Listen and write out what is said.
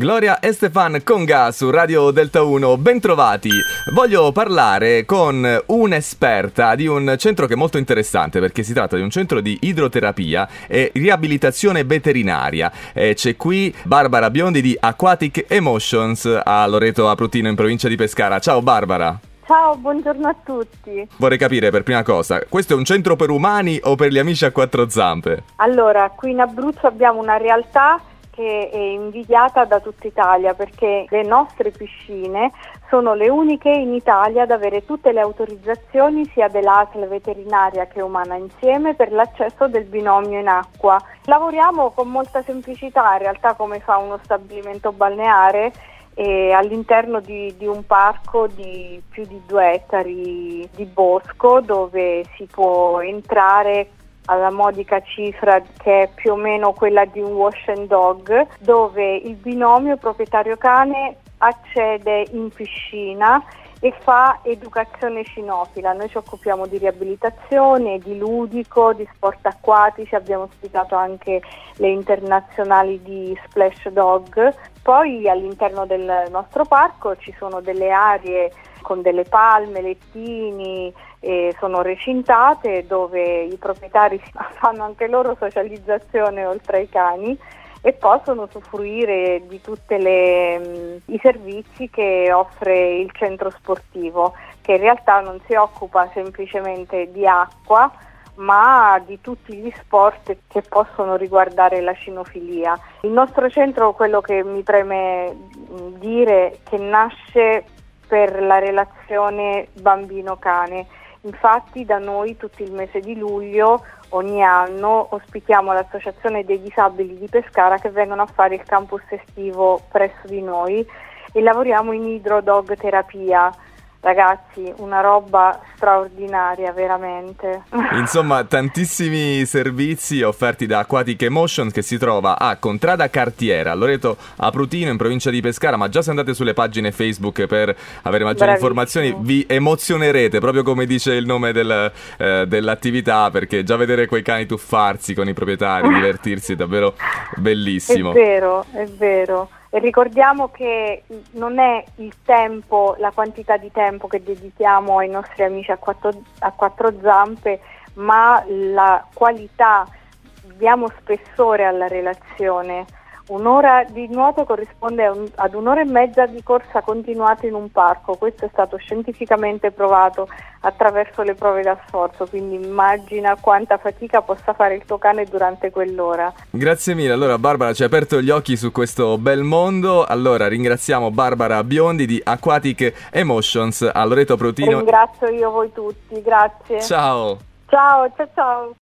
Gloria e Stefan Conga su Radio Delta 1, bentrovati. Voglio parlare con un'esperta di un centro che è molto interessante perché si tratta di un centro di idroterapia e riabilitazione veterinaria. E c'è qui Barbara Biondi di Aquatic Emotions a Loreto Aprutino in provincia di Pescara. Ciao Barbara. Ciao, buongiorno a tutti. Vorrei capire per prima cosa, questo è un centro per umani o per gli amici a quattro zampe? Allora, qui in Abruzzo abbiamo una realtà che è invidiata da tutta Italia perché le nostre piscine sono le uniche in Italia ad avere tutte le autorizzazioni sia dell'ASL veterinaria che umana insieme per l'accesso del binomio in acqua. Lavoriamo con molta semplicità, in realtà come fa uno stabilimento balneare all'interno di, di, un parco di più di due ettari di bosco dove si può entrare alla modica cifra che è più o meno quella di un wash and dog, dove il binomio proprietario cane accede in piscina e fa educazione cinofila. Noi ci occupiamo di riabilitazione, di ludico, di sport acquatici, abbiamo ospitato anche le internazionali di Splash Dog. Poi all'interno del nostro parco ci sono delle aree con delle palme, lettini, eh, sono recintate dove i proprietari fanno anche loro socializzazione oltre ai cani e possono usufruire di tutti mm, i servizi che offre il centro sportivo, che in realtà non si occupa semplicemente di acqua, ma di tutti gli sport che possono riguardare la cinofilia. Il nostro centro, quello che mi preme mm, dire, che nasce per la relazione bambino-cane. Infatti da noi tutto il mese di luglio ogni anno ospitiamo l'Associazione dei Disabili di Pescara che vengono a fare il campus estivo presso di noi e lavoriamo in idrodog terapia Ragazzi, una roba straordinaria, veramente. Insomma, tantissimi servizi offerti da Aquatic Emotions che si trova a Contrada Cartiera, a Loreto Aprutino, in provincia di Pescara. Ma già se andate sulle pagine Facebook per avere maggiori Bravissimo. informazioni, vi emozionerete, proprio come dice il nome del, eh, dell'attività, perché già vedere quei cani tuffarsi con i proprietari, divertirsi è davvero bellissimo. È vero, è vero. Ricordiamo che non è il tempo, la quantità di tempo che dedichiamo ai nostri amici a quattro, a quattro zampe, ma la qualità, diamo spessore alla relazione Un'ora di nuoto corrisponde un, ad un'ora e mezza di corsa continuata in un parco, questo è stato scientificamente provato attraverso le prove da sforzo, quindi immagina quanta fatica possa fare il tuo cane durante quell'ora. Grazie mille, allora Barbara ci ha aperto gli occhi su questo bel mondo, allora ringraziamo Barbara Biondi di Aquatic Emotions a Loreto Protino. Ringrazio io voi tutti, grazie. Ciao. Ciao, ciao ciao.